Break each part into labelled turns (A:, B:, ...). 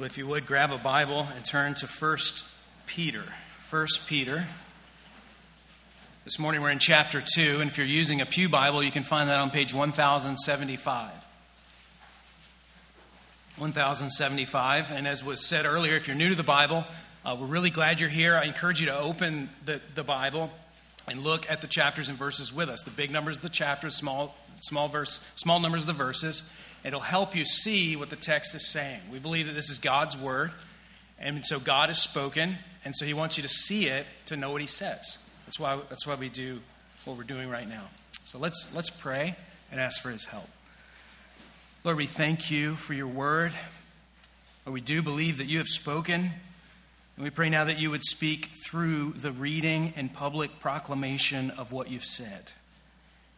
A: Well, if you would grab a Bible and turn to 1 Peter. 1 Peter. This morning we're in chapter 2, and if you're using a Pew Bible, you can find that on page 1075. 1075. And as was said earlier, if you're new to the Bible, uh, we're really glad you're here. I encourage you to open the, the Bible and look at the chapters and verses with us. The big numbers of the chapters, small, small, verse, small numbers of the verses. It'll help you see what the text is saying. We believe that this is God's word, and so God has spoken, and so He wants you to see it to know what He says. That's why, that's why we do what we're doing right now. So let's, let's pray and ask for His help. Lord, we thank you for your word. Lord, we do believe that you have spoken, and we pray now that you would speak through the reading and public proclamation of what you've said.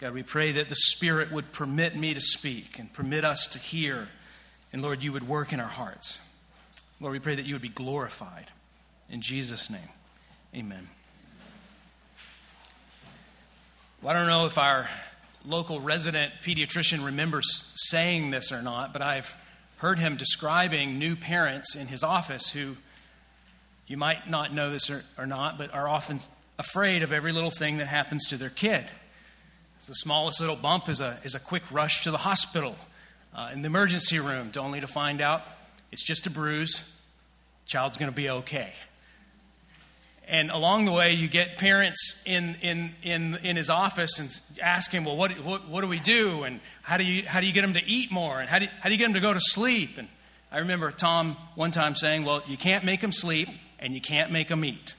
A: God, we pray that the Spirit would permit me to speak and permit us to hear. And Lord, you would work in our hearts. Lord, we pray that you would be glorified. In Jesus' name, amen. Well, I don't know if our local resident pediatrician remembers saying this or not, but I've heard him describing new parents in his office who you might not know this or, or not, but are often afraid of every little thing that happens to their kid. The smallest little bump is a, is a quick rush to the hospital uh, in the emergency room, to only to find out it's just a bruise. Child's going to be okay. And along the way, you get parents in, in, in, in his office and ask him, Well, what, what, what do we do? And how do, you, how do you get him to eat more? And how do, you, how do you get him to go to sleep? And I remember Tom one time saying, Well, you can't make him sleep and you can't make him eat.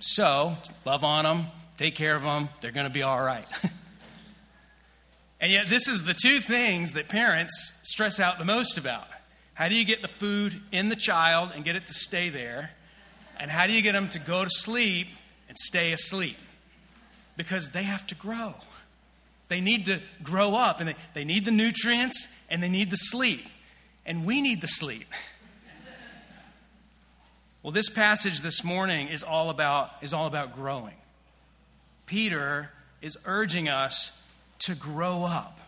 A: So, love on them, take care of them, they're going to be all right. And yet, this is the two things that parents stress out the most about. How do you get the food in the child and get it to stay there? And how do you get them to go to sleep and stay asleep? Because they have to grow. They need to grow up and they, they need the nutrients and they need the sleep. And we need the sleep. Well, this passage this morning is all about, is all about growing. Peter is urging us to grow up.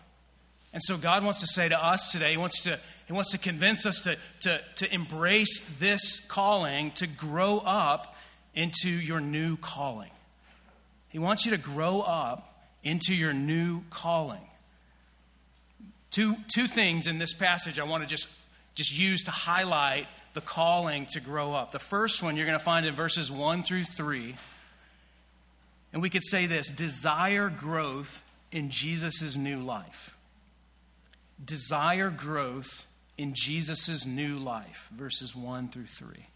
A: And so God wants to say to us today, He wants to, he wants to convince us to, to, to embrace this calling, to grow up into your new calling. He wants you to grow up into your new calling. Two, two things in this passage I want to just, just use to highlight the calling to grow up. The first one you're going to find in verses 1 through 3. And we could say this desire growth in Jesus' new life. Desire growth in Jesus' new life, verses 1 through 3.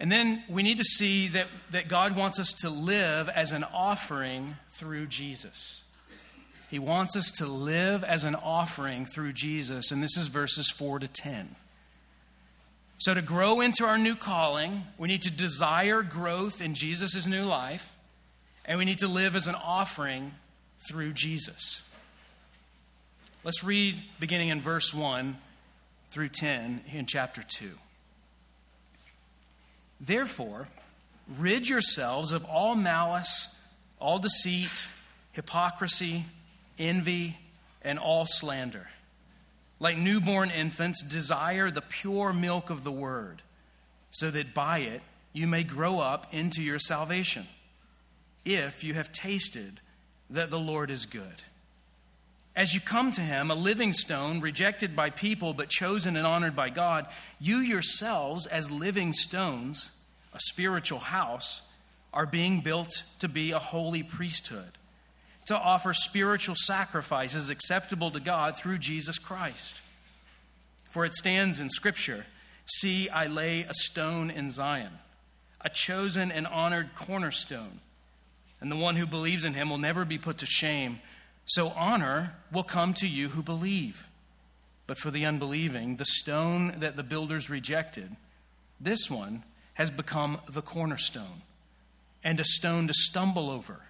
A: And then we need to see that, that God wants us to live as an offering through Jesus. He wants us to live as an offering through Jesus, and this is verses 4 to 10. So, to grow into our new calling, we need to desire growth in Jesus' new life, and we need to live as an offering through Jesus. Let's read beginning in verse 1 through 10 in chapter 2. Therefore, rid yourselves of all malice, all deceit, hypocrisy, envy, and all slander like newborn infants, desire the pure milk of the word, so that by it you may grow up into your salvation, if you have tasted that the Lord is good. As you come to him, a living stone, rejected by people but chosen and honored by God, you yourselves, as living stones, a spiritual house, are being built to be a holy priesthood to offer spiritual sacrifices acceptable to God through Jesus Christ. For it stands in Scripture See, I lay a stone in Zion, a chosen and honored cornerstone, and the one who believes in him will never be put to shame. So honor will come to you who believe. But for the unbelieving, the stone that the builders rejected, this one has become the cornerstone, and a stone to stumble over,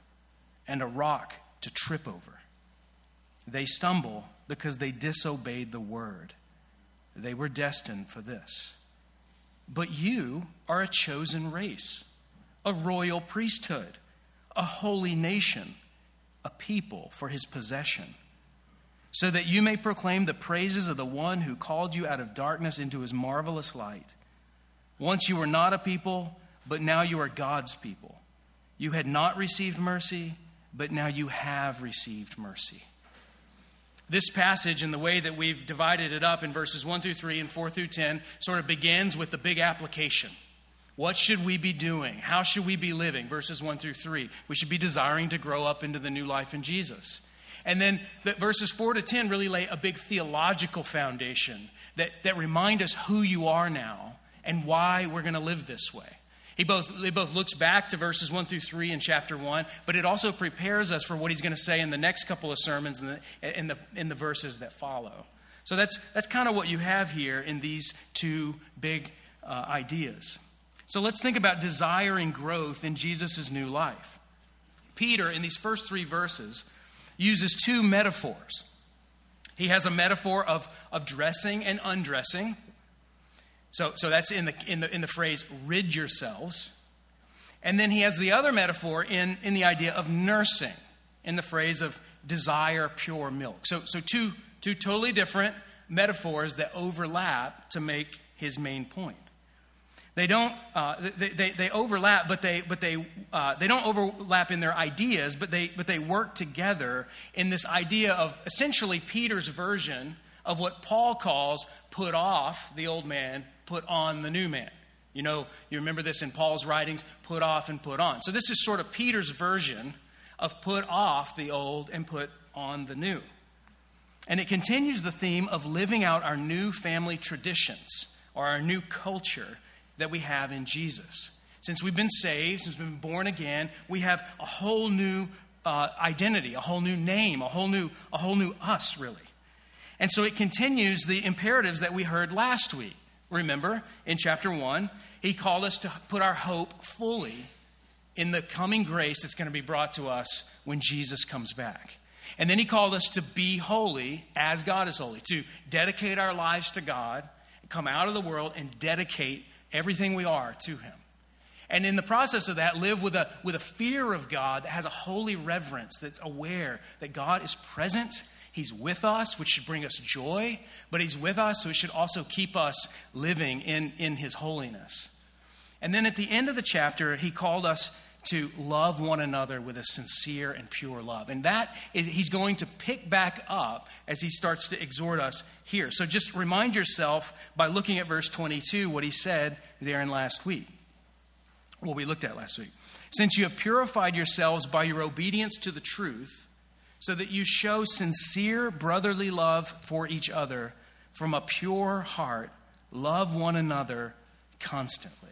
A: and a rock to trip over. They stumble because they disobeyed the word. They were destined for this. But you are a chosen race, a royal priesthood, a holy nation, a people for his possession, so that you may proclaim the praises of the one who called you out of darkness into his marvelous light. Once you were not a people, but now you are God's people. You had not received mercy, but now you have received mercy. This passage, and the way that we've divided it up in verses 1 through 3 and 4 through 10, sort of begins with the big application. What should we be doing? How should we be living? Verses 1 through 3. We should be desiring to grow up into the new life in Jesus. And then the verses 4 to 10 really lay a big theological foundation that, that remind us who you are now and why we're going to live this way. He both, he both looks back to verses 1 through 3 in chapter 1, but it also prepares us for what he's going to say in the next couple of sermons in the, in the, in the verses that follow. So that's, that's kind of what you have here in these two big uh, ideas. So let's think about desiring growth in Jesus' new life. Peter, in these first three verses, uses two metaphors. He has a metaphor of, of dressing and undressing. So, so that's in the, in, the, in the phrase, rid yourselves. And then he has the other metaphor in, in the idea of nursing, in the phrase of desire pure milk. So, so two, two totally different metaphors that overlap to make his main point. They don't, uh, they, they, they, overlap, but, they, but they, uh, they don't overlap in their ideas, but they, but they work together in this idea of essentially Peter's version of what Paul calls put off the old man, put on the new man. You know, you remember this in Paul's writings put off and put on. So this is sort of Peter's version of put off the old and put on the new. And it continues the theme of living out our new family traditions or our new culture that we have in Jesus. Since we've been saved, since we've been born again, we have a whole new uh, identity, a whole new name, a whole new, a whole new us, really. And so it continues the imperatives that we heard last week. Remember, in chapter 1, he called us to put our hope fully in the coming grace that's going to be brought to us when Jesus comes back. And then he called us to be holy as God is holy, to dedicate our lives to God, come out of the world and dedicate everything we are to Him. And in the process of that, live with a, with a fear of God that has a holy reverence, that's aware that God is present, He's with us, which should bring us joy, but He's with us, so it should also keep us living in, in His holiness. And then at the end of the chapter, He called us to love one another with a sincere and pure love. And that he's going to pick back up as he starts to exhort us here. So just remind yourself by looking at verse 22 what he said there in last week. What we looked at last week. Since you have purified yourselves by your obedience to the truth, so that you show sincere brotherly love for each other from a pure heart, love one another constantly.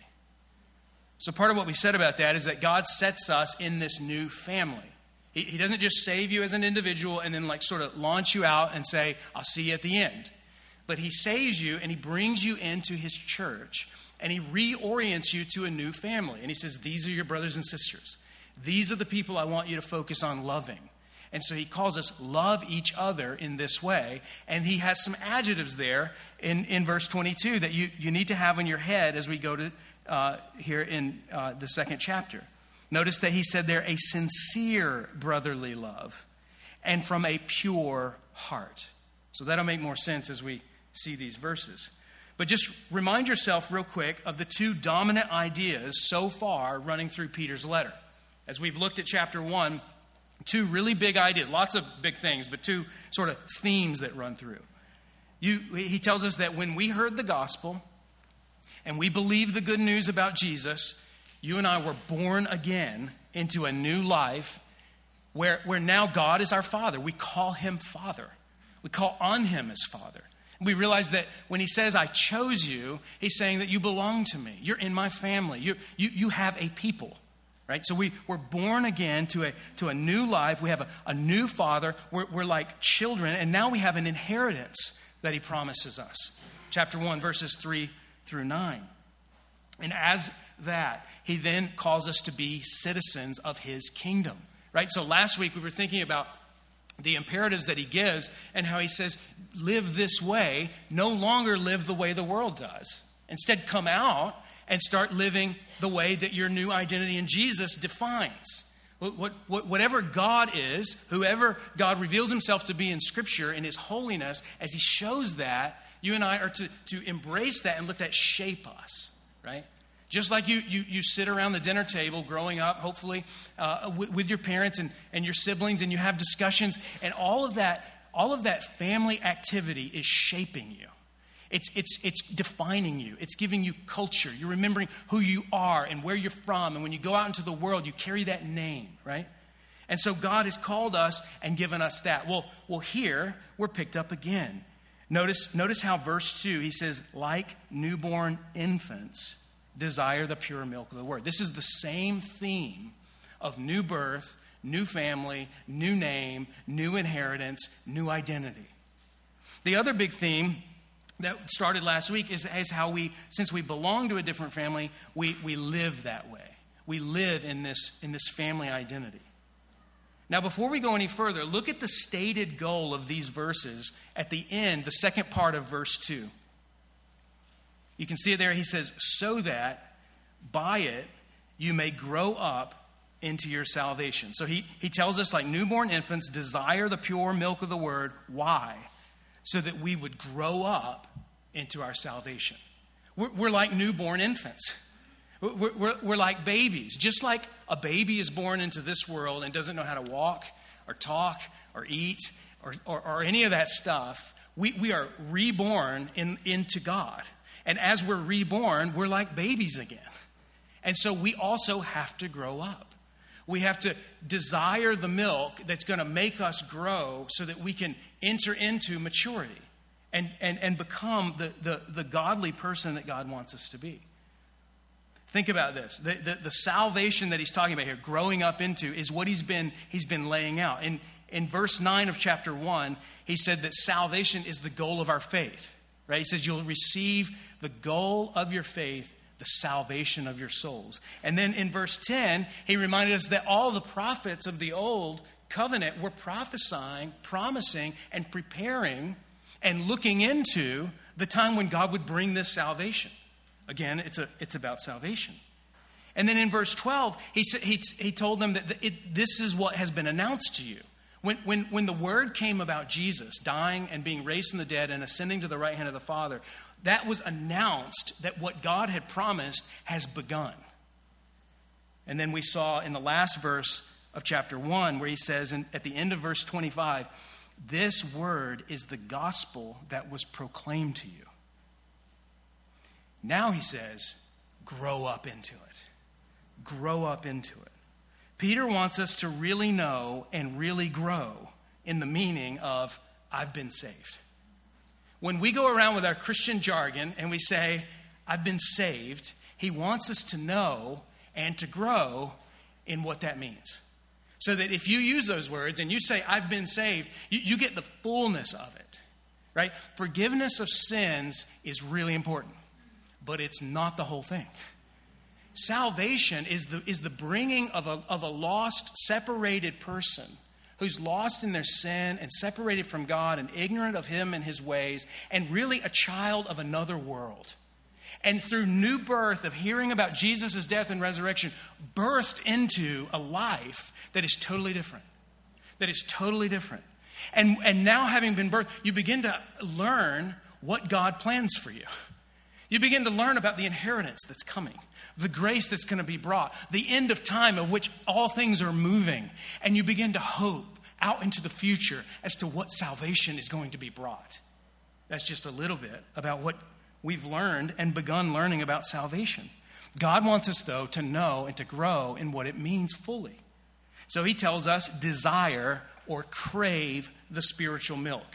A: So, part of what we said about that is that God sets us in this new family. He, doesn't just save you as an individual and then, like, sort of launch you out and say, I'll see you at the end. But He saves you and He brings you into His church and He reorients you to a new family. And He says, These are your brothers and sisters. These are the people I want you to focus on loving. And so he calls us love each other in this way. And he has some adjectives there in, in verse 22 that you, you need to have in your head as we go to uh, here in uh, the second chapter. Notice that he said there a sincere brotherly love and from a pure heart. So that'll make more sense as we see these verses. But just remind yourself, real quick, of the two dominant ideas so far running through Peter's letter. As we've looked at chapter 1, two really big ideas, lots of big things, but two sort of themes that run through. You, he tells us that when we heard the gospel, and we believe the good news about Jesus, you and I were born again into a new life where, where now God is our Father. We call Him Father, we call on Him as Father. We realize that when He says, I chose you, He's saying that you belong to me. You're in my family. you you, you have a people. Right? So we, we're born again to a, to a new life. We have a, a new father. We're, we're like children, and now we have an inheritance that he promises us. Chapter 1, verses 3 through 9. And as that, he then calls us to be citizens of his kingdom, right? So last week we were thinking about the imperatives that he gives and how he says, live this way, no longer live the way the world does. Instead, come out and start living the way that your new identity in Jesus defines. What, what, whatever God is, whoever God reveals himself to be in Scripture in his holiness, as he shows that, you and I are to, to embrace that and let that shape us, right? Just like you, you, you sit around the dinner table growing up, hopefully, uh, with, with your parents and, and your siblings, and you have discussions, and all of that, all of that family activity is shaping you. It's, it's, it's defining you. It's giving you culture. You're remembering who you are and where you're from. And when you go out into the world, you carry that name, right? And so God has called us and given us that. Well, well here, we're picked up again. Notice, notice how verse 2, he says, like newborn infants, desire the pure milk of the word. This is the same theme of new birth, new family, new name, new inheritance, new identity. The other big theme that started last week is, is how we, since we belong to a different family, we, we live that way. We live in this, in this family identity. Now, before we go any further, look at the stated goal of these verses at the end, the second part of verse 2. You can see it there. He says, So that by it you may grow up into your salvation. So he, he tells us, like newborn infants, desire the pure milk of the word. Why? so that we would grow up into our salvation. We're, we're like newborn infants. We're, we're, we're, like babies. Just like a baby is born into this world and doesn't know how to walk or talk or eat or, or, or any of that stuff, we, we are reborn in, into God. And as we're reborn, we're like babies again. And so we also have to grow up. We have to desire the milk that's going to make us grow so that we can enter into maturity and, and, and become the, the, the godly person that God wants us to be. Think about this. The, the, the, salvation that he's talking about here, growing up into, is what he's been, he's been laying out. In, in verse 9 of chapter 1, he said that salvation is the goal of our faith. Right? He says you'll receive the goal of your faith, the salvation of your souls. And then in verse 10, he reminded us that all the prophets of the old covenant were prophesying, promising, and preparing and looking into the time when God would bring this salvation. Again, it's, a, it's about salvation. And then in verse 12, he, he, he told them that it, this is what has been announced to you. When, when, when the word came about Jesus dying and being raised from the dead and ascending to the right hand of the Father, that was announced that what God had promised has begun. And then we saw in the last verse of chapter 1, where he says in, at the end of verse 25, This word is the gospel that was proclaimed to you. Now he says, Grow up into it. Grow up into it. Peter wants us to really know and really grow in the meaning of, I've been saved. When we go around with our Christian jargon and we say, I've been saved, he wants us to know and to grow in what that means. So that if you use those words and you say, I've been saved, you, you get the fullness of it, right? Forgiveness of sins is really important, but it's not the whole thing. Salvation is the, is the bringing of a, of a lost, separated person who's lost in their sin and separated from God and ignorant of Him and His ways, and really a child of another world. And through new birth of hearing about Jesus' death and resurrection, birthed into a life that is totally different. That is totally different. And, and now, having been birthed, you begin to learn what God plans for you. You begin to learn about the inheritance that's coming, the grace that's going to be brought, the end of time of which all things are moving. And you begin to hope out into the future as to what salvation is going to be brought. That's just a little bit about what we've learned and begun learning about salvation. God wants us, though, to know and to grow in what it means fully. So he tells us desire or crave the spiritual milk.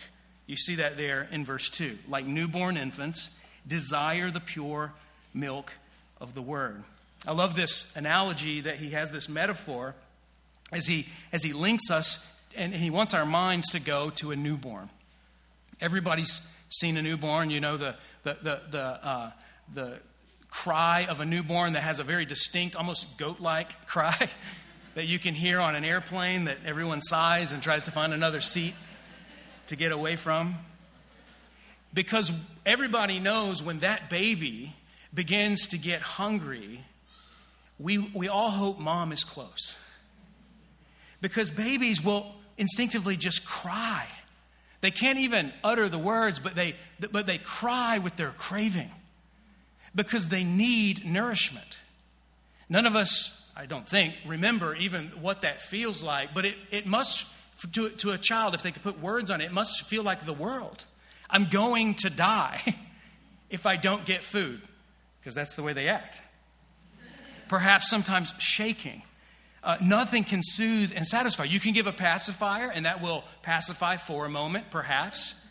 A: You see that there in verse 2. Like newborn infants, desire the pure milk of the word. I love this analogy that he has, this metaphor, as he, as he links us and he wants our minds to go to a newborn. Everybody's seen a newborn, you know, the, the, the, the, uh, the cry of a newborn that has a very distinct, almost goat like cry that you can hear on an airplane that everyone sighs and tries to find another seat to get away from. Because everybody knows when that baby begins to get hungry, we, we all hope mom is close. because babies will instinctively just cry. They can't even utter the words, but they, but they cry with their craving because they need nourishment. None of us, I don't think, remember even what that feels like, but it, it must, to, to a child, if they could put words on it, it must feel like the world. I'm going to die if I don't get food, because that's the way they act. Perhaps sometimes shaking. Uh, nothing can soothe and satisfy. You can give a pacifier, and that will pacify for a moment, perhaps.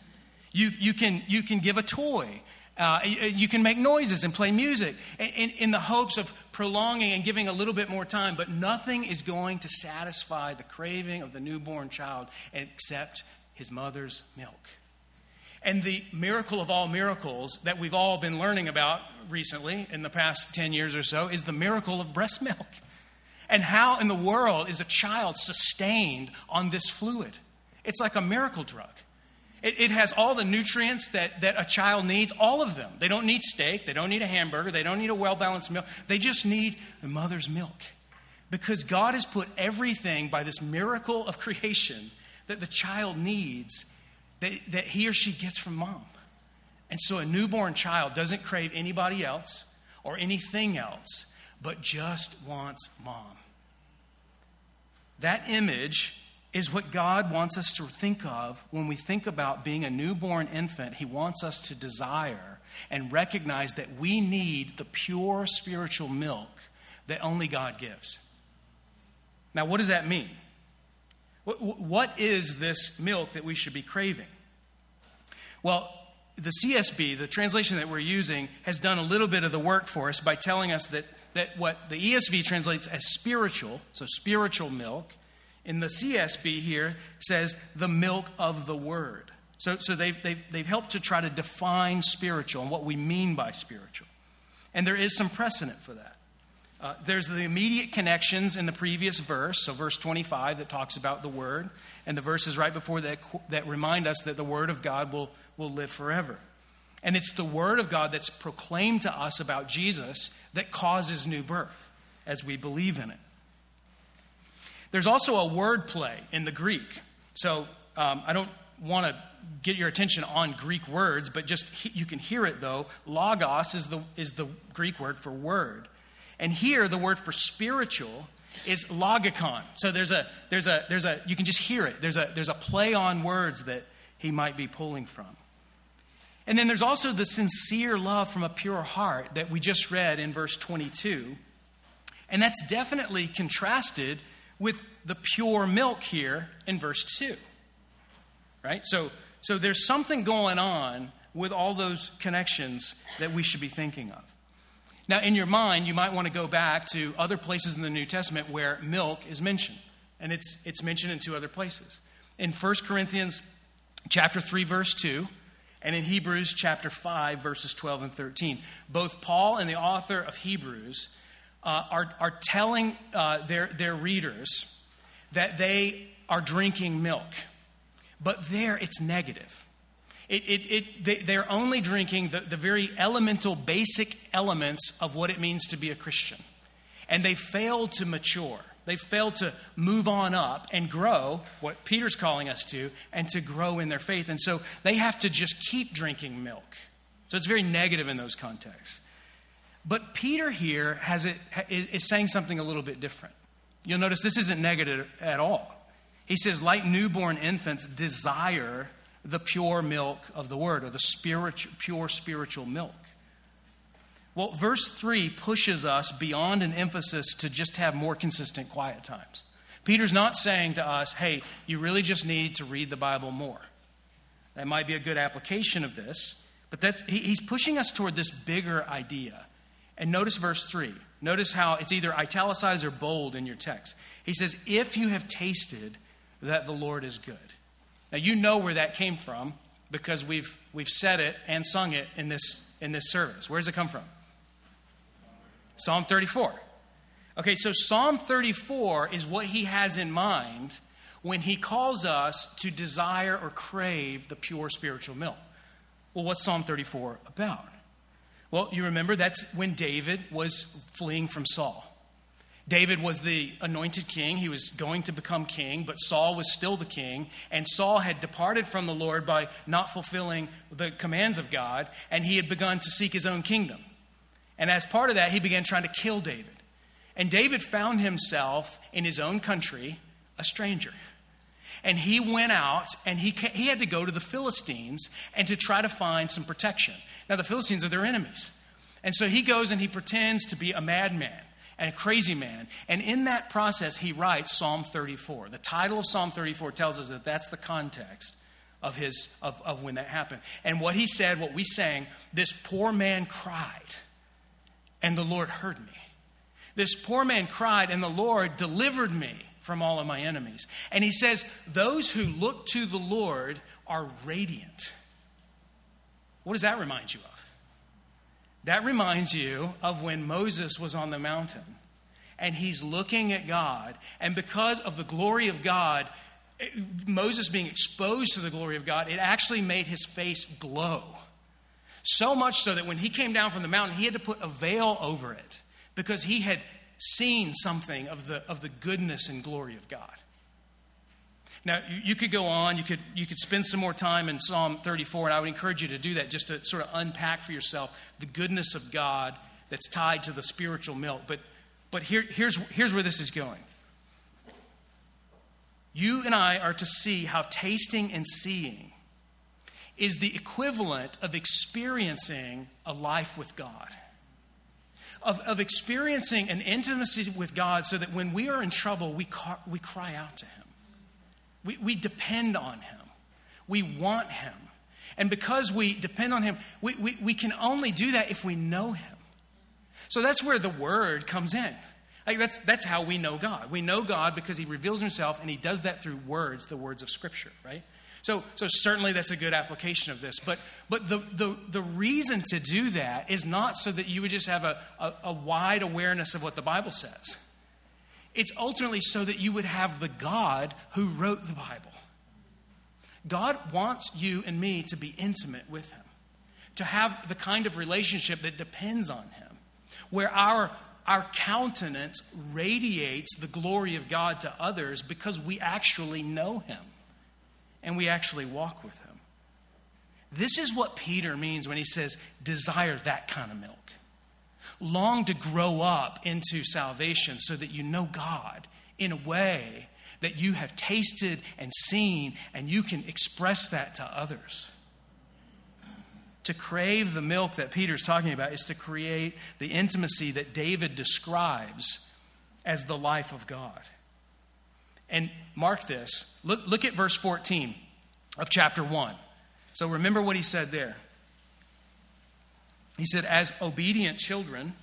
A: You, you, can, you can give a toy. Uh, you can make noises and play music in, in, in the hopes of prolonging and giving a little bit more time, but nothing is going to satisfy the craving of the newborn child except his mother's milk. And the miracle of all miracles that we've all been learning about recently in the past 10 years or so is the miracle of breast milk. And how in the world is a child sustained on this fluid? It's like a miracle drug. It, it, has all the nutrients that, that a child needs, all of them. They don't need steak, they don't need a hamburger, they don't need a well balanced meal. They just need the mother's milk. Because God has put everything by this miracle of creation that the child needs that, that he or she gets from mom. And so a newborn child doesn't crave anybody else or anything else, but just wants mom. That image is what God wants us to think of when we think about being a newborn infant. He wants us to desire and recognize that we need the pure spiritual milk that only God gives. Now, what does that mean? What is this milk that we should be craving? Well, the CSB, the translation that we're using, has done a little bit of the work for us by telling us that, that what the ESV translates as spiritual, so spiritual milk, in the CSB here says the milk of the word. So, so they've, they've, they've helped to try to define spiritual and what we mean by spiritual. And there is some precedent for that. Uh, there's the immediate connections in the previous verse, so verse 25 that talks about the word, and the verses right before that that remind us that the word of God will, will live forever. And it's the word of God that's proclaimed to us about Jesus that causes new birth as we believe in it. There's also a word play in the Greek. So um, I don't want to get your attention on Greek words, but just he, you can hear it though. Logos is the, is the Greek word for word. And here, the word for spiritual is logikon. So there's a, there's a, there's a, you can just hear it. There's a, there's a play on words that he might be pulling from. And then there's also the sincere love from a pure heart that we just read in verse 22. And that's definitely contrasted with the pure milk here in verse 2. Right? So, so there's something going on with all those connections that we should be thinking of. Now, in your mind, you might want to go back to other places in the New Testament where milk is mentioned. And it's, it's mentioned in two other places. In 1 Corinthians chapter 3, verse 2, and in Hebrews chapter 5, verses 12 and 13. Both Paul and the author of Hebrews uh, are, are telling uh, their, their readers that they are drinking milk. But there it's negative. It, it, it, they, they're only drinking the, the very elemental, basic elements of what it means to be a Christian. And they fail to mature. They failed to move on up and grow, what Peter's calling us to, and to grow in their faith. And so they have to just keep drinking milk. So it's very negative in those contexts. But Peter here has it, is saying something a little bit different. You'll notice this isn't negative at all. He says, like newborn infants, desire the pure milk of the word, or the spiritual, pure spiritual milk. Well, verse 3 pushes us beyond an emphasis to just have more consistent quiet times. Peter's not saying to us, hey, you really just need to read the Bible more. That might be a good application of this, but that's, he's pushing us toward this bigger idea and notice verse 3. Notice how it's either italicized or bold in your text. He says, If you have tasted that the Lord is good. Now, you know where that came from because we've, we've said it and sung it in this, in this service. Where does it come from? Psalm 34. Okay, so Psalm 34 is what he has in mind when he calls us to desire or crave the pure spiritual milk. Well, what's Psalm 34 about? Well, you remember that's when David was fleeing from Saul. David was the anointed king. He was going to become king, but Saul was still the king. And Saul had departed from the Lord by not fulfilling the commands of God, and he had begun to seek his own kingdom. And as part of that, he began trying to kill David. And David found himself in his own country a stranger. And he went out and he, he had to go to the Philistines and to try to find some protection. Now, the Philistines are their enemies. And so he goes and he pretends to be a madman and a crazy man. And in that process, he writes Psalm 34. The title of Psalm 34 tells us that that's the context of, his, of, of when that happened. And what he said, what we sang, this poor man cried, and the Lord heard me. This poor man cried, and the Lord delivered me from all of my enemies. And he says, Those who look to the Lord are radiant. What does that remind you of? That reminds you of when Moses was on the mountain and he's looking at God. And because of the glory of God, eh, Moses being exposed to the glory of God, it actually made his face glow. So much so that when he came down from the mountain, he had to put a veil over it because he had seen something of the, of the goodness and glory of God. Now, you, you could go on, you could, you could spend some more time in Psalm 34, and I would encourage you to do that just to sort of unpack for yourself the goodness of God that's tied to the spiritual milk. But, but here, here's, here's where this is going. You and I are to see how tasting and seeing is the equivalent of experiencing a life with God of, of experiencing an intimacy with God so that when we are in trouble, we, we cry out to Him. We, we depend on Him. We want Him. And because we depend on Him, we, we, we can only do that if we know Him. So that's where the Word comes in. Like that's, that's how we know God. We know God because He reveals Himself, and He does that through words, the words of Scripture, right? So, so certainly that's a good application of this. But, but the, the, the reason to do that is not so that you would just have a, a, a wide awareness of what the Bible says. It's ultimately so that you would have the God who wrote the Bible. God wants you and me to be intimate with Him, to have the kind of relationship that depends on Him, where our, our countenance radiates the glory of God to others because we actually know Him and we actually walk with Him. This is what Peter means when he says, desire that kind of milk. Long to grow up into salvation so that you know God in a way that you have tasted and seen, and you can express that to others. To crave the milk that Peter's talking about is to create the intimacy that David describes as the life of God. And mark this. Look, look at verse 14 of chapter 1. So remember what he said there. He said, As obedient children,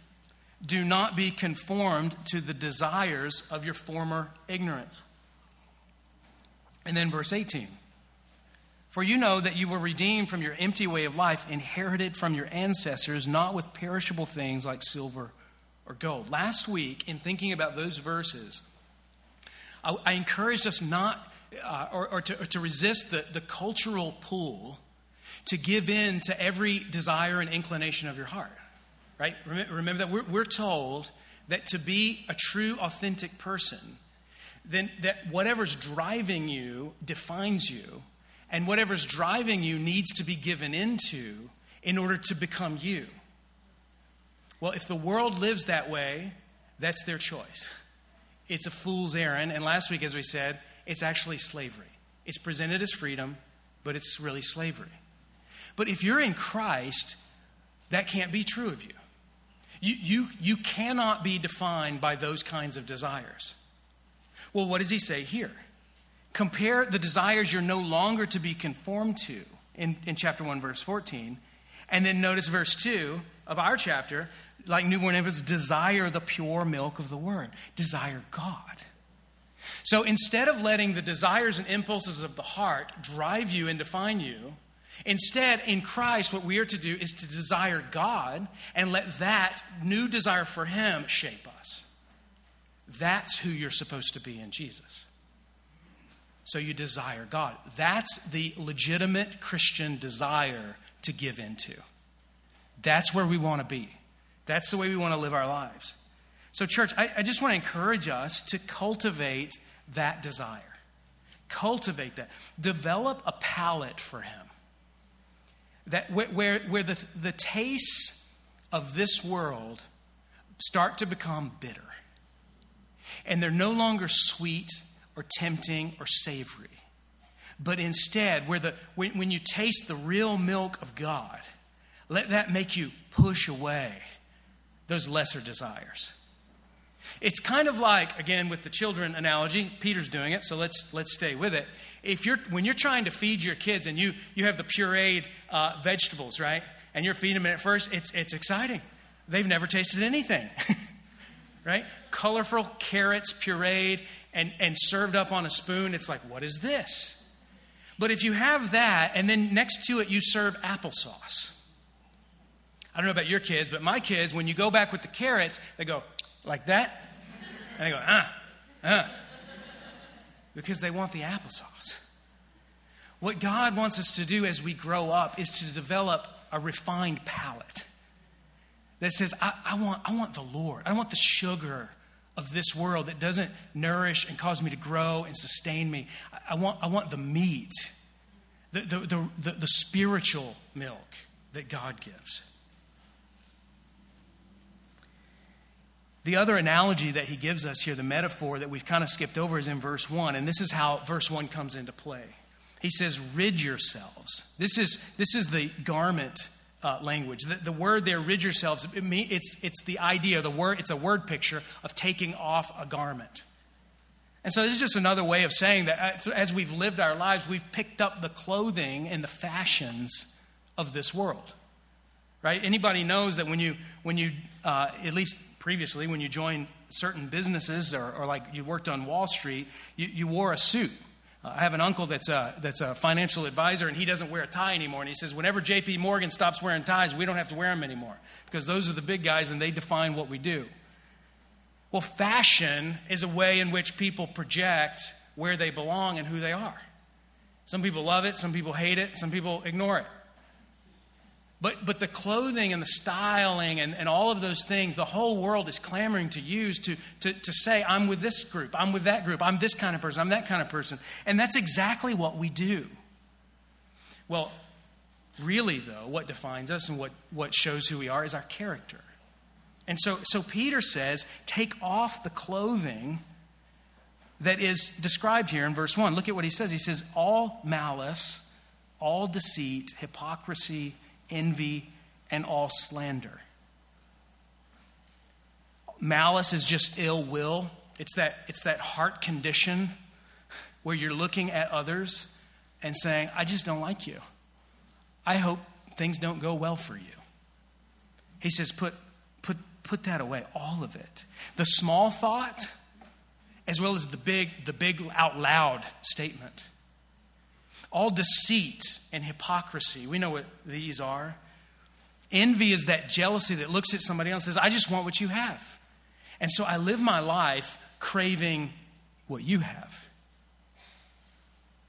A: do not be conformed to the desires of your former ignorance. And then verse 18. For you know that you were redeemed from your empty way of life, inherited from your ancestors, not with perishable things like silver or gold. Last week, in thinking about those verses, I, I encouraged us not, uh, or, or, to, or to resist the, the cultural pull to give in to every desire and inclination of your heart. Right? Remember that we're, we're told that to be a true, authentic person, then that whatever's driving you defines you, and whatever's driving you needs to be given into in order to become you. Well, if the world lives that way, that's their choice. It's a fool's errand. And last week, as we said, it's actually slavery. It's presented as freedom, but it's really slavery. But if you're in Christ, that can't be true of you. You, you, you cannot be defined by those kinds of desires. Well, what does he say here? Compare the desires you're no longer to be conformed to in, in chapter 1, verse 14. And then notice verse 2 of our chapter like newborn infants, desire the pure milk of the word, desire God. So instead of letting the desires and impulses of the heart drive you and define you, instead, in Christ, what we are to do is to desire God and let that new desire for Him shape us. That's who you're supposed to be in Jesus. So you desire God. That's the legitimate Christian desire to give into. That's where we want to be. That's the way we want to live our lives. So, church, I, I just want to encourage us to cultivate that desire. Cultivate that. Develop a palate for Him. That where, where, where the, the tastes of this world start to become bitter. And they're no longer sweet or tempting or savory. But instead, where the, when, when you taste the real milk of God, let that make you push away those lesser desires. It's kind of like, again, with the children analogy, Peter's doing it, so let's, let's stay with it. If you're, when you're trying to feed your kids and you, you have the pureed uh, vegetables, right? And you're feeding them at first, it's, it's exciting. They've never tasted anything, right? Colorful carrots pureed and, and served up on a spoon. It's like, what is this? But if you have that and then next to it you serve applesauce, I don't know about your kids, but my kids, when you go back with the carrots, they go like that. And they go, ah, ah. Because they want the applesauce. What God wants us to do as we grow up is to develop a refined palate that says, I, I, want, I want the Lord. I want the sugar of this world that doesn't nourish and cause me to grow and sustain me. I, I want, I want the meat, the, the, the, the, the spiritual milk that God gives. The other analogy that he gives us here, the metaphor that we've kind of skipped over, is in verse 1. And this is how verse 1 comes into play. He says, Rid yourselves. This is, this is the garment uh, language. The, the, word there, rid yourselves, it mean, it's, it's the idea, the word, it's a word picture of taking off a garment. And so this is just another way of saying that uh, as we've lived our lives, we've picked up the clothing and the fashions of this world. Right? Anybody knows that when you, when you uh, at least previously, when you joined certain businesses or, or like you worked on Wall Street, you, you wore a suit. Uh, I have an uncle that's a, that's a financial advisor, and he doesn't wear a tie anymore. And he says, whenever JP Morgan stops wearing ties, we don't have to wear them anymore because those are the big guys and they define what we do. Well, fashion is a way in which people project where they belong and who they are. Some people love it, some people hate it, some people ignore it. But, but the clothing and the styling and, and all of those things, the whole world is clamoring to use to, to, to say, I'm with this group, I'm with that group, I'm this kind of person, I'm that kind of person. And that's exactly what we do. Well, really, though, what defines us and what, what shows who we are is our character. And so, so Peter says, take off the clothing that is described here in verse 1. Look at what he says. He says, all malice, all deceit, hypocrisy, envy, and all slander. Malice is just ill will. It's that, it's that heart condition where you're looking at others and saying, I just don't like you. I hope things don't go well for you. He says, put, put, put that away, all of it. The small thought, as well as the big, the big out loud statement all deceit and hypocrisy. We know what these are. Envy is that jealousy that looks at somebody else and says, I just want what you have. And so I live my life craving what you have.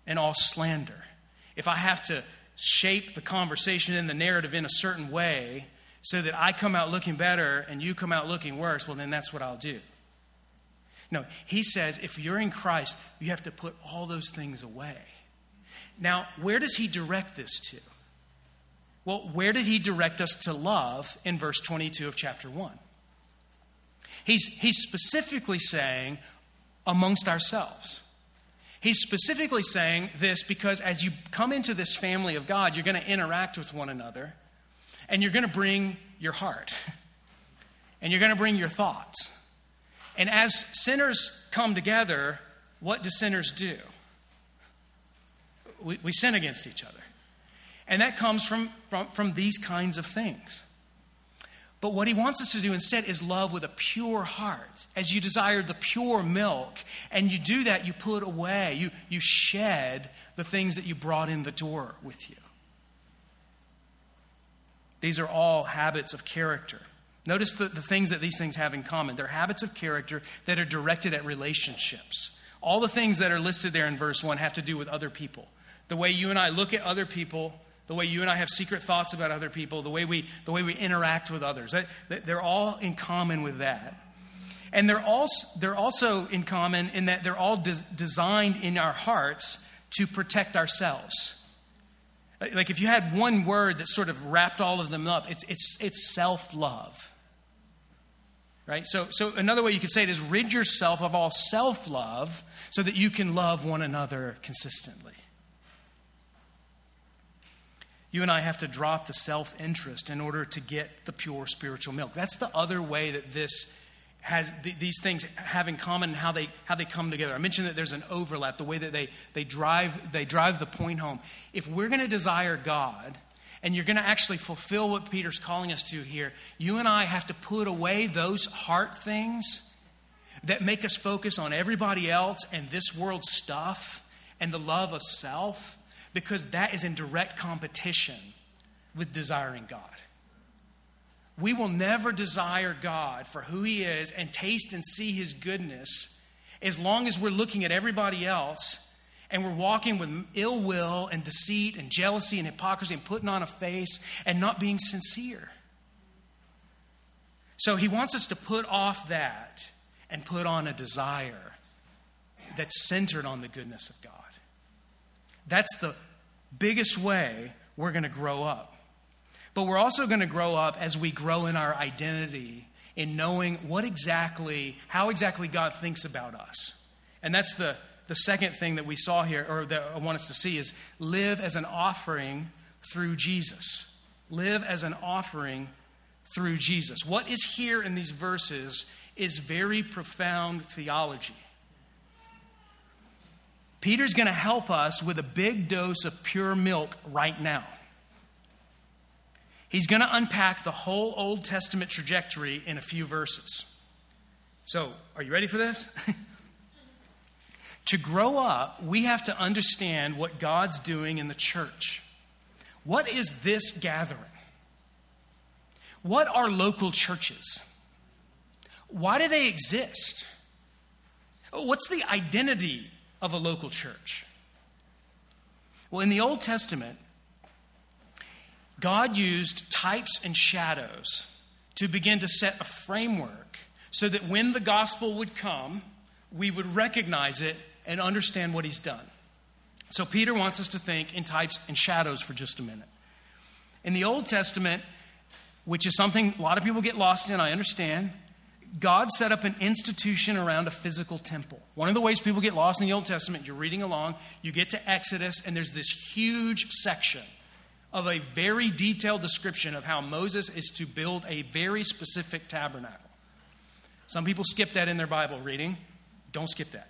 A: And all slander. If I have to shape the conversation and the narrative in a certain way so that I come out looking better and you come out looking worse, well, then that's what I'll do. No, he says if you're in Christ, you have to put all those things away. Now, where does he direct this to? Well, where did he direct us to love in verse 22 of chapter 1? He's, he's specifically saying, amongst ourselves. He's specifically saying this because as you come into this family of God, you're going to interact with one another and you're going to bring your heart and you're going to bring your thoughts. And as sinners come together, what do sinners do? We, we sin against each other. And that comes from, from, from these kinds of things. But what he wants us to do instead is love with a pure heart. As you desire the pure milk, and you do that, you put away, you, you shed the things that you brought in the door with you. These are all habits of character. Notice the, the things that these things have in common. They're habits of character that are directed at relationships. All the things that are listed there in verse 1 have to do with other people the way you and I look at other people, the way you and I have secret thoughts about other people, the way we, the way we interact with others. That, that they're all in common with that. and they're also, they're also in common in that they're all de- designed in our hearts to protect ourselves. Like if you had one word that sort of wrapped all of them up, it's, it's, it's self love. Right? So, so another way you could say it is rid yourself of all self love so that you can love one another consistently. You and I have to drop the self interest in order to get the pure spiritual milk. That's the other way that this has th- these things have in common and how they how they come together. I mentioned that there's an overlap, the way that they they drive they drive the point home. If we're going to desire God and you're going to actually fulfill what Peter's calling us to here, you and I have to put away those heart things that make us focus on everybody else and this world's stuff and the love of self because that is in direct competition with desiring God. We will never desire God for who He is and taste and see His goodness as long as we're looking at everybody else and we're walking with ill will and deceit and jealousy and hypocrisy and putting on a face and not being sincere. So He wants us to put off that and put on a desire that's centered on the goodness of God. That's the biggest way we're going to grow up. But we're also going to grow up as we grow in our identity in knowing what exactly, how exactly God thinks about us. And that's the, the second thing that we saw here, or that I want us to see, is live as an offering through Jesus. Live as an offering through Jesus. What is here in these verses is very profound theology. Peter's going to help us with a big dose of pure milk right now. He's going to unpack the whole Old Testament trajectory in a few verses. So, are you ready for this? to grow up, we have to understand what God's doing in the church. What is this gathering? What are local churches? Why do they exist? What's the identity of a local church? Well, in the Old Testament, God used types and shadows to begin to set a framework so that when the gospel would come, we would recognize it and understand what he's done. So, Peter wants us to think in types and shadows for just a minute. In the Old Testament, which is something a lot of people get lost in, I understand, God set up an institution around a physical temple. One of the ways people get lost in the Old Testament, you're reading along, you get to Exodus, and there's this huge section of a very detailed description of how Moses is to build a very specific tabernacle. Some people skip that in their Bible reading. Don't skip that.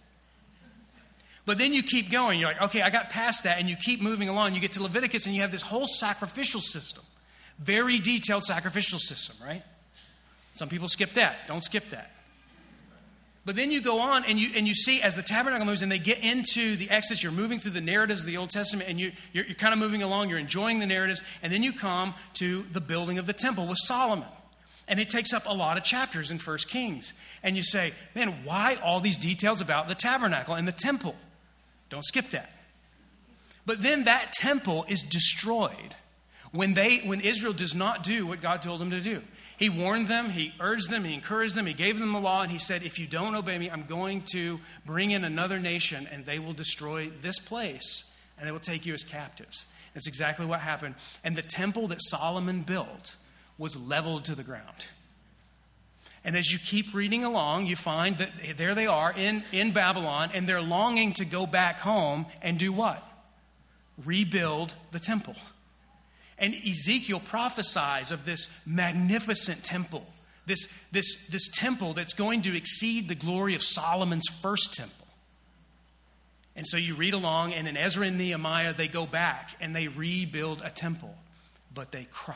A: But then you keep going. You're like, okay, I got past that, and you keep moving along. You get to Leviticus, and you have this whole sacrificial system. Very detailed sacrificial system, right? Some people skip that. Don't skip that. But then you go on and you, and you see as the tabernacle moves and they get into the Exodus, you're moving through the narratives of the Old Testament and you, you're, you're kind of moving along, you're enjoying the narratives, and then you come to the building of the temple with Solomon. And it takes up a lot of chapters in First Kings. And you say, man, why all these details about the tabernacle and the temple? Don't skip that. But then that temple is destroyed when, they, when Israel does not do what God told them to do. He warned them, he urged them, he encouraged them, he gave them the law, and he said, If you don't obey me, I'm going to bring in another nation, and they will destroy this place, and they will take you as captives. That's exactly what happened. And the temple that Solomon built was leveled to the ground. And as you keep reading along, you find that there they are in, in Babylon, and they're longing to go back home and do what? Rebuild the temple. And Ezekiel prophesies of this magnificent temple, this, this, this temple that's going to exceed the glory of Solomon's first temple. And so you read along, and in Ezra and Nehemiah, they go back and they rebuild a temple, but they cry.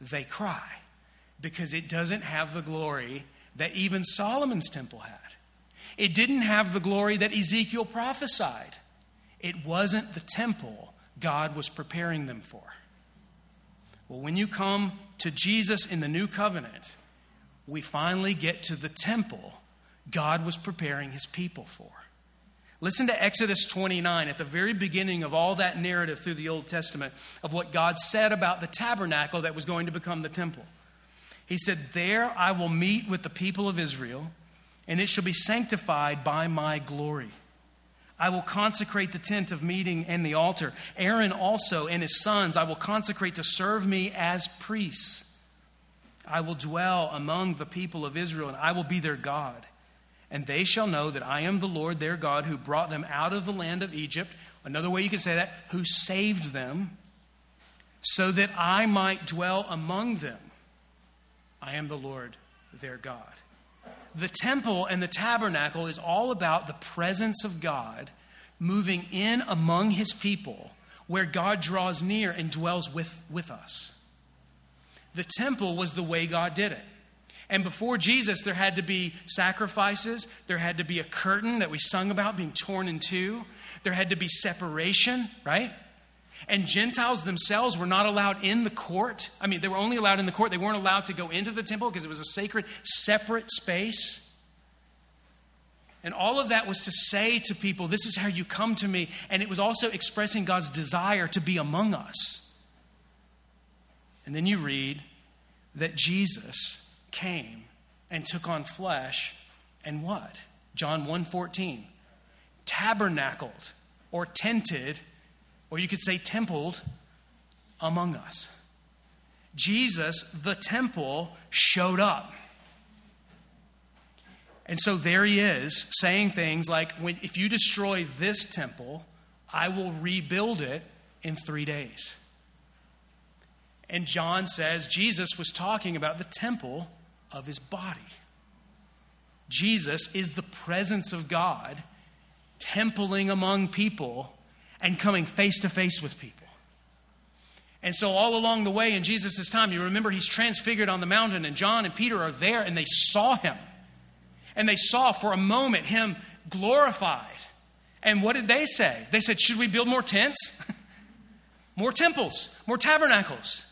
A: They cry because it doesn't have the glory that even Solomon's temple had. It didn't have the glory that Ezekiel prophesied. It wasn't the temple God was preparing them for. Well, when you come to Jesus in the new covenant, we finally get to the temple God was preparing his people for. Listen to Exodus 29 at the very beginning of all that narrative through the Old Testament of what God said about the tabernacle that was going to become the temple. He said, There I will meet with the people of Israel, and it shall be sanctified by my glory. I will consecrate the tent of meeting and the altar. Aaron also and his sons I will consecrate to serve me as priests. I will dwell among the people of Israel, and I will be their God. And they shall know that I am the Lord their God who brought them out of the land of Egypt. Another way you can say that, who saved them, so that I might dwell among them. I am the Lord their God. The temple and the tabernacle is all about the presence of God moving in among his people where God draws near and dwells with, with us. The temple was the way God did it. And before Jesus, there had to be sacrifices. There had to be a curtain that we sung about being torn in two. There had to be separation, right? And Gentiles themselves were not allowed in the court. I mean, they were only allowed in the court. They weren't allowed to go into the temple because it was a sacred, separate space. And all of that was to say to people, This is how you come to me. And it was also expressing God's desire to be among us. And then you read that Jesus came and took on flesh and what? John 1:14. Tabernacled or tented or you could say templed among us. Jesus, the temple, showed up. And so there he is saying things like, if you destroy this temple, I will rebuild it in three days. And John says Jesus was talking about the temple of his body. Jesus is the presence of God templing among people and coming face to face with people. And so, all along the way in Jesus' time, you remember he's transfigured on the mountain, and John and Peter are there, and they saw him. And they saw for a moment him glorified. And what did they say? They said, Should we build more tents? more temples, more tabernacles.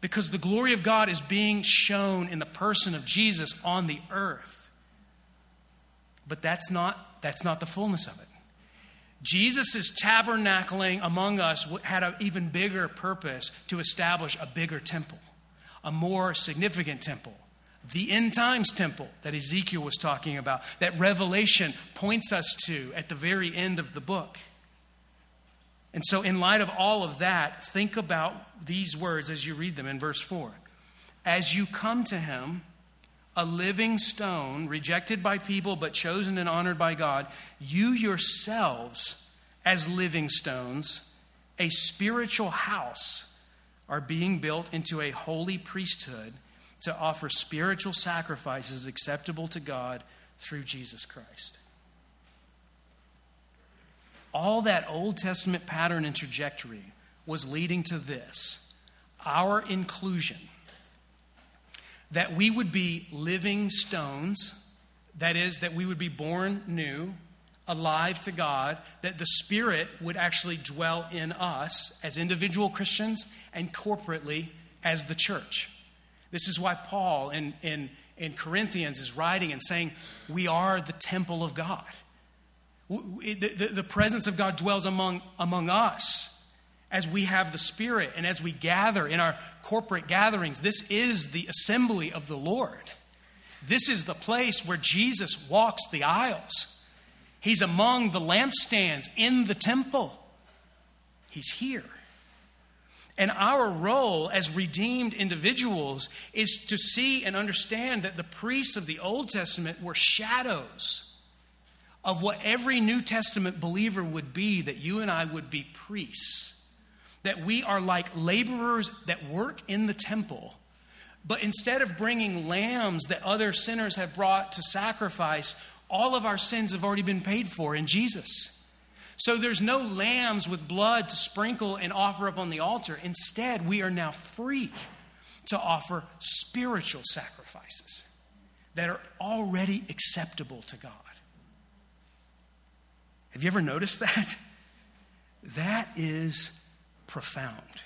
A: Because the glory of God is being shown in the person of Jesus on the earth. But that's not, that's not the fullness of it. Jesus' tabernacling among us had an even bigger purpose to establish a bigger temple, a more significant temple the end times temple that Ezekiel was talking about, that Revelation points us to at the very end of the book. And so, in light of all of that, think about these words as you read them in verse 4. As you come to him, a living stone, rejected by people but chosen and honored by God, you yourselves, as living stones, a spiritual house, are being built into a holy priesthood to offer spiritual sacrifices acceptable to God through Jesus Christ. All that Old Testament pattern and trajectory was leading to this our inclusion. That we would be living stones, that is, that we would be born new, alive to God, that the Spirit would actually dwell in us as individual Christians and corporately as the church. This is why Paul in, in, in Corinthians is writing and saying, We are the temple of God. The, the, the presence of God dwells among, among us as we have the Spirit and as we gather in our corporate gatherings. This is the assembly of the Lord. This is the place where Jesus walks the aisles. He's among the lampstands in the temple. He's here. And our role as redeemed individuals is to see and understand that the priests of the Old Testament were shadows of what every New Testament believer would be, that you and I would be priests. That we are like laborers that work in the temple, but instead of bringing lambs that other sinners have brought to sacrifice, all of our sins have already been paid for in Jesus. So there's no lambs with blood to sprinkle and offer up on the altar. Instead, we are now free to offer spiritual sacrifices that are already acceptable to God. Have you ever noticed that? That is profound.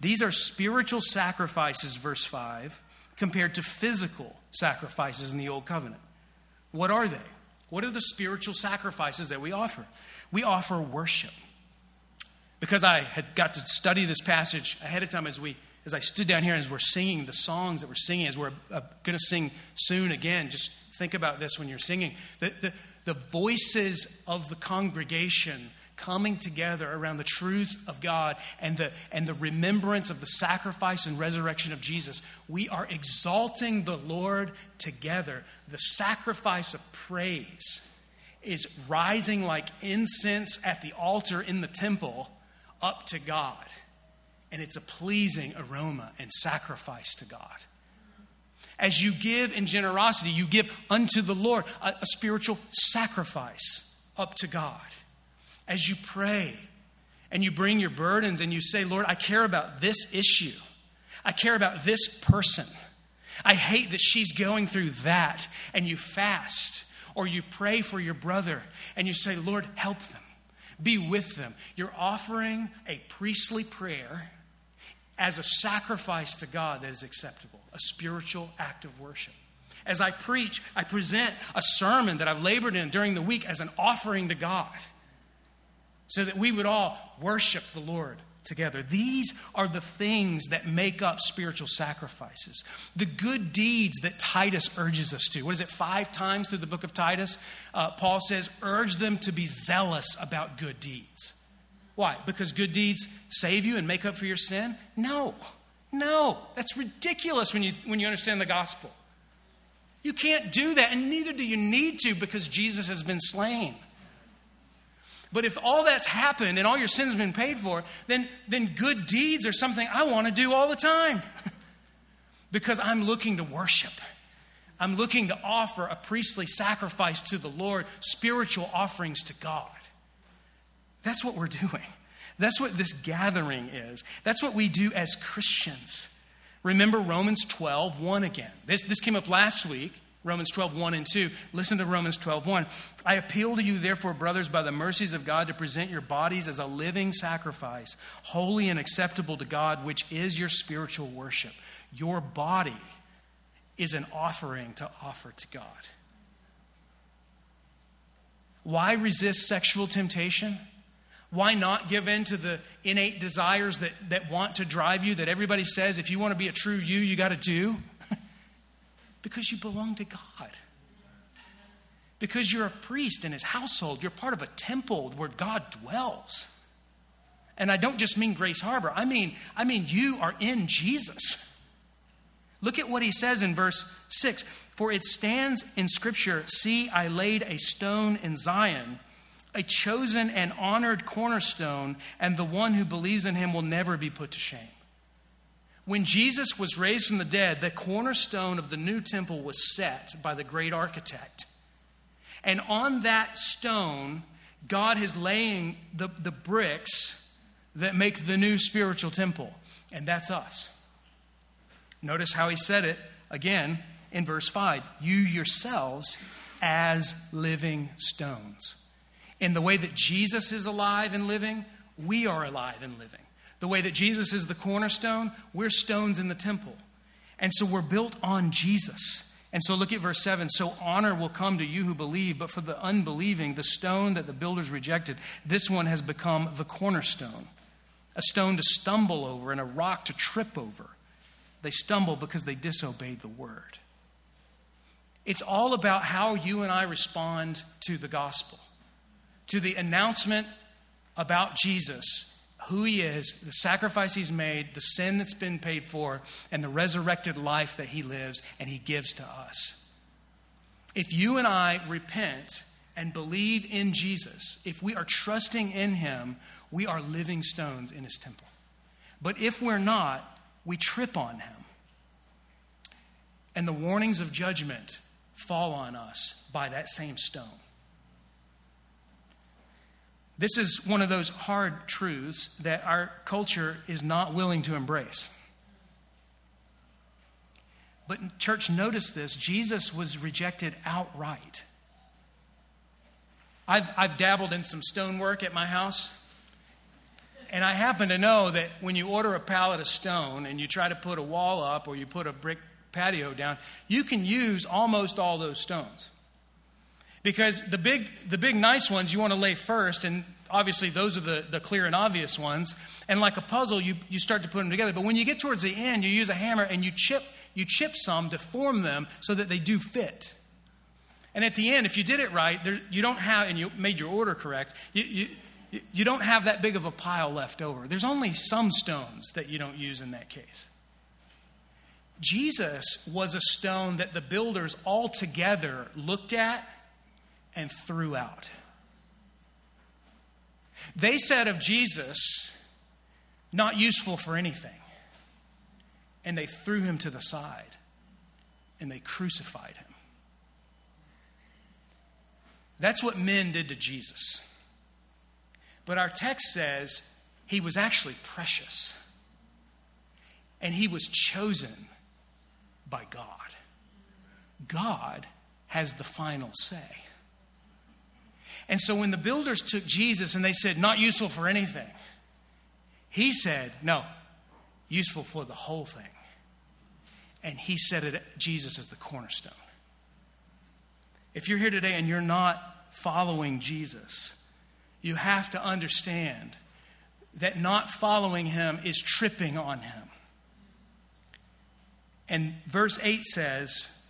A: These are spiritual sacrifices, verse 5, compared to physical sacrifices in the Old Covenant. What are they? What are the spiritual sacrifices that we offer? We offer worship. Because I had got to study this passage ahead of time as we as I stood down here as we're singing the songs that we're singing, as we're uh, going to sing soon again, just think about this when you're singing. The, the, the voices of the congregation coming together around the truth of God and the, and the remembrance of the sacrifice and resurrection of Jesus. We are exalting the Lord together. The sacrifice of praise is rising like incense at the altar in the temple up to God. And it's a pleasing aroma and sacrifice to God. As you give in generosity, you give unto the Lord a, a spiritual sacrifice up to God. As you pray and you bring your burdens and you say, Lord, I care about this issue, I care about this person. I hate that she's going through that. And you fast or you pray for your brother and you say, Lord, help them, be with them. You're offering a priestly prayer as a sacrifice to God that is acceptable, a spiritual act of worship. As I preach, I present a sermon that I've labored in during the week as an offering to God so that we would all worship the Lord together. These are the things that make up spiritual sacrifices. The good deeds that Titus urges us to. What is it, five times through the book of Titus? Uh, Paul says, urge them to be zealous about good deeds. Why? Because good deeds save you and make up for your sin? No. No. That's ridiculous when you, when you understand the gospel. You can't do that, and neither do you need to because Jesus has been slain. But if all that's happened and all your sins been paid for, then, then good deeds are something I want to do all the time because I'm looking to worship. I'm looking to offer a priestly sacrifice to the Lord, spiritual offerings to God. That's what we're doing. That's what this gathering is. That's what we do as Christians. Remember Romans 12, 1 again. This, this came up last week. Romans 12, 1 and 2. Listen to Romans 12, 1. I appeal to you, therefore, brothers, by the mercies of God, to present your bodies as a living sacrifice, holy and acceptable to God, which is your spiritual worship. Your body is an offering to offer to God. Why resist sexual temptation? Why not give in to the innate desires that, that want to drive you, that everybody says if you want to be a true you, you got to do? Because you belong to God. Because you're a priest in his household, you're part of a temple where God dwells. And I don't just mean Grace Harbor, I mean, I mean you are in Jesus. Look at what he says in verse 6 For it stands in Scripture, See, I laid a stone in Zion, a chosen and honored cornerstone, and the one who believes in him will never be put to shame. When Jesus was raised from the dead, the cornerstone of the new temple was set by the great architect. And on that stone, God is laying the, the bricks that make the new spiritual temple, and that's us. Notice how he said it again in verse 5 You yourselves as living stones. In the way that Jesus is alive and living, we are alive and living. The way that Jesus is the cornerstone, we're stones in the temple. And so we're built on Jesus. And so look at verse 7. So honor will come to you who believe, but for the unbelieving, the stone that the builders rejected, this one has become the cornerstone, a stone to stumble over and a rock to trip over. They stumble because they disobeyed the word. It's all about how you and I respond to the gospel, to the announcement about Jesus who he is, the sacrifice he's made, the sin that's been paid for, and the resurrected life that he lives and he gives to us. If you and I repent and believe in Jesus, if we are trusting in him, we are living stones in his temple. But if we're not, we trip on him. And the warnings of judgment fall on us by that same stone. This is one of those hard truths that our culture is not willing to embrace. But, church, notice this Jesus was rejected outright. I've, I've dabbled in some stonework at my house. And I happen to know that when you order a pallet of stone and you try to put a wall up or you put a brick patio down, you can use almost all those stones. Because the big, the big nice ones you want to lay first, and obviously those are the, the clear and obvious ones. And like a puzzle, you, you start to put them together. But when you get towards the end, you use a hammer and you chip, you chip some to form them so that they do fit. And at the end, if you did it right, there, you don't have, and you made your order correct, you, you, you don't have that big of a pile left over. There's only some stones that you don't use in that case. Jesus was a stone that the builders all together looked at and threw out. They said of Jesus, not useful for anything. And they threw him to the side and they crucified him. That's what men did to Jesus. But our text says he was actually precious and he was chosen by God. God has the final say. And so when the builders took Jesus and they said, not useful for anything, he said, no, useful for the whole thing. And he set it, Jesus as the cornerstone. If you're here today and you're not following Jesus, you have to understand that not following him is tripping on him. And verse 8 says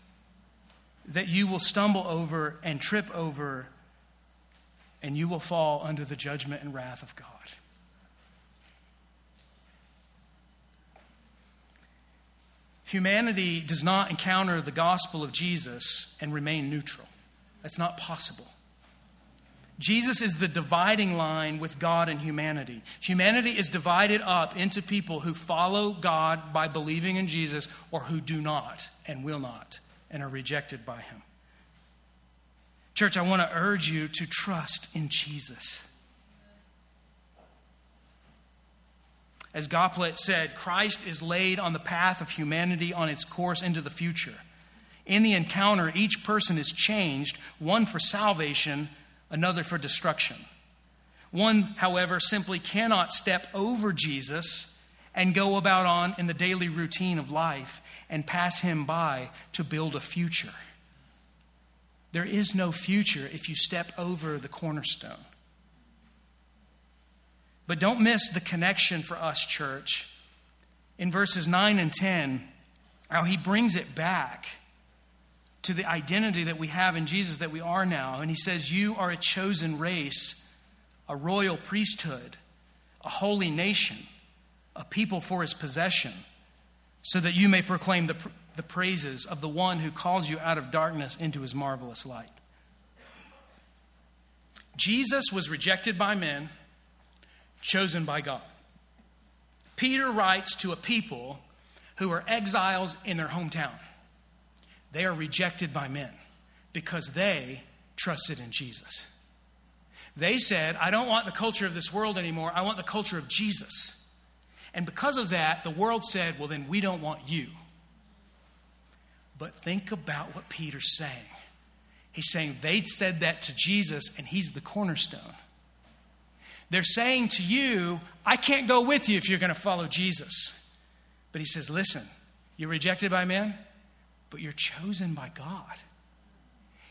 A: that you will stumble over and trip over, and you will fall under the judgment and wrath of God. Humanity does not encounter the gospel of Jesus and remain neutral. That's not possible. Jesus is the dividing line with God and humanity. Humanity is divided up into people who follow God by believing in Jesus or who do not and will not and are rejected by him. Church, I want to urge you to trust in Jesus. As Goppelt said, Christ is laid on the path of humanity on its course into the future. In the encounter, each person is changed, one for salvation another for destruction. One, however, simply cannot step over Jesus and go about on in the daily routine of life and pass him by to build a future. There is no future if you step over the cornerstone. But don't miss the connection for us, church. In verses 9 and 10, how he brings it back to the identity that we have in Jesus that we are now. And he says, You are a chosen race, a royal priesthood, a holy nation, a people for his possession, so that you may proclaim the, the praises of the one who calls you out of darkness into his marvelous light. Jesus was rejected by men, chosen by God. Peter writes to a people who are exiles in their hometown. They are rejected by men because they trusted in Jesus. They said, I don't want the culture of this world anymore. I want the culture of Jesus. And because of that, the world said, Well, then we don't want you. But think about what Peter's saying. He's saying they said that to Jesus, and he's the cornerstone. They're saying to you, I can't go with you if you're going to follow Jesus. But he says, Listen, you're rejected by men? but you're chosen by God.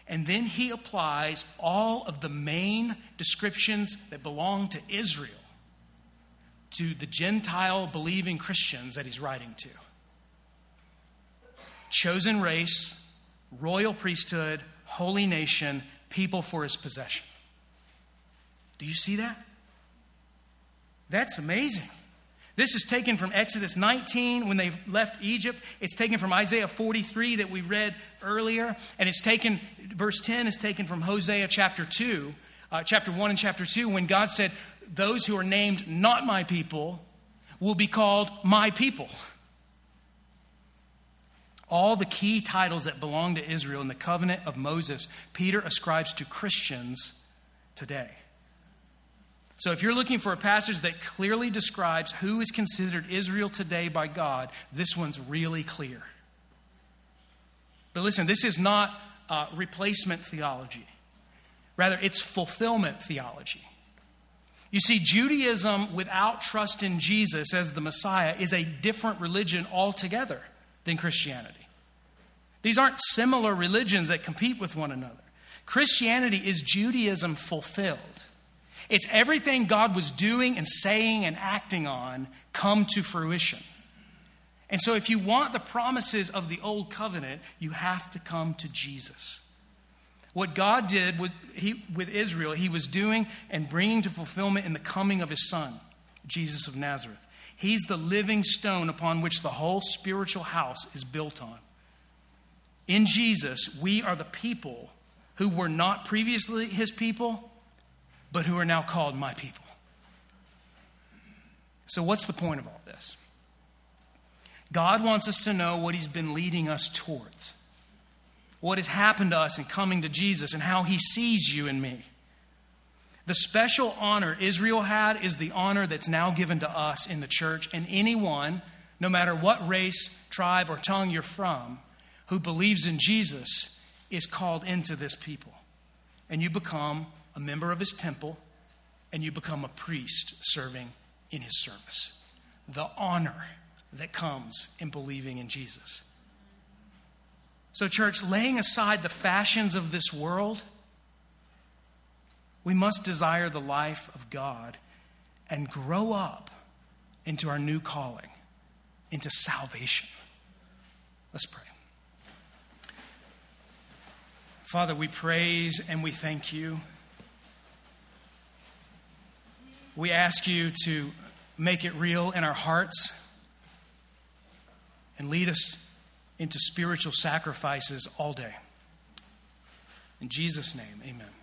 A: And then he applies all of the main descriptions that belong to Israel to the Gentile believing Christians that he's writing to chosen race, royal priesthood, holy nation, people for his possession. Do you see that? That's amazing. This is taken from Exodus 19 when they left Egypt. It's taken from Isaiah 43 that we read earlier. And it's taken, verse 10 is taken from Hosea chapter 2, uh, chapter 1 and chapter 2, when God said, Those who are named not my people will be called my people. All the key titles that belong to Israel in the covenant of Moses, Peter ascribes to Christians today. So, if you're looking for a passage that clearly describes who is considered Israel today by God, this one's really clear. But listen, this is not uh, replacement theology, rather, it's fulfillment theology. You see, Judaism without trust in Jesus as the Messiah is a different religion altogether than Christianity. These aren't similar religions that compete with one another. Christianity is Judaism fulfilled. It's everything God was doing and saying and acting on come to fruition. And so, if you want the promises of the old covenant, you have to come to Jesus. What God did with, he, with Israel, He was doing and bringing to fulfillment in the coming of His Son, Jesus of Nazareth. He's the living stone upon which the whole spiritual house is built on. In Jesus, we are the people who were not previously his people, but who are now called my people. So, what's the point of all this? God wants us to know what he's been leading us towards, what has happened to us in coming to Jesus, and how he sees you and me. The special honor Israel had is the honor that's now given to us in the church, and anyone, no matter what race, tribe, or tongue you're from, who believes in Jesus is called into this people. And you become a member of his temple and you become a priest serving in his service. The honor that comes in believing in Jesus. So, church, laying aside the fashions of this world, we must desire the life of God and grow up into our new calling, into salvation. Let's pray. Father, we praise and we thank you. We ask you to make it real in our hearts and lead us into spiritual sacrifices all day. In Jesus' name, amen.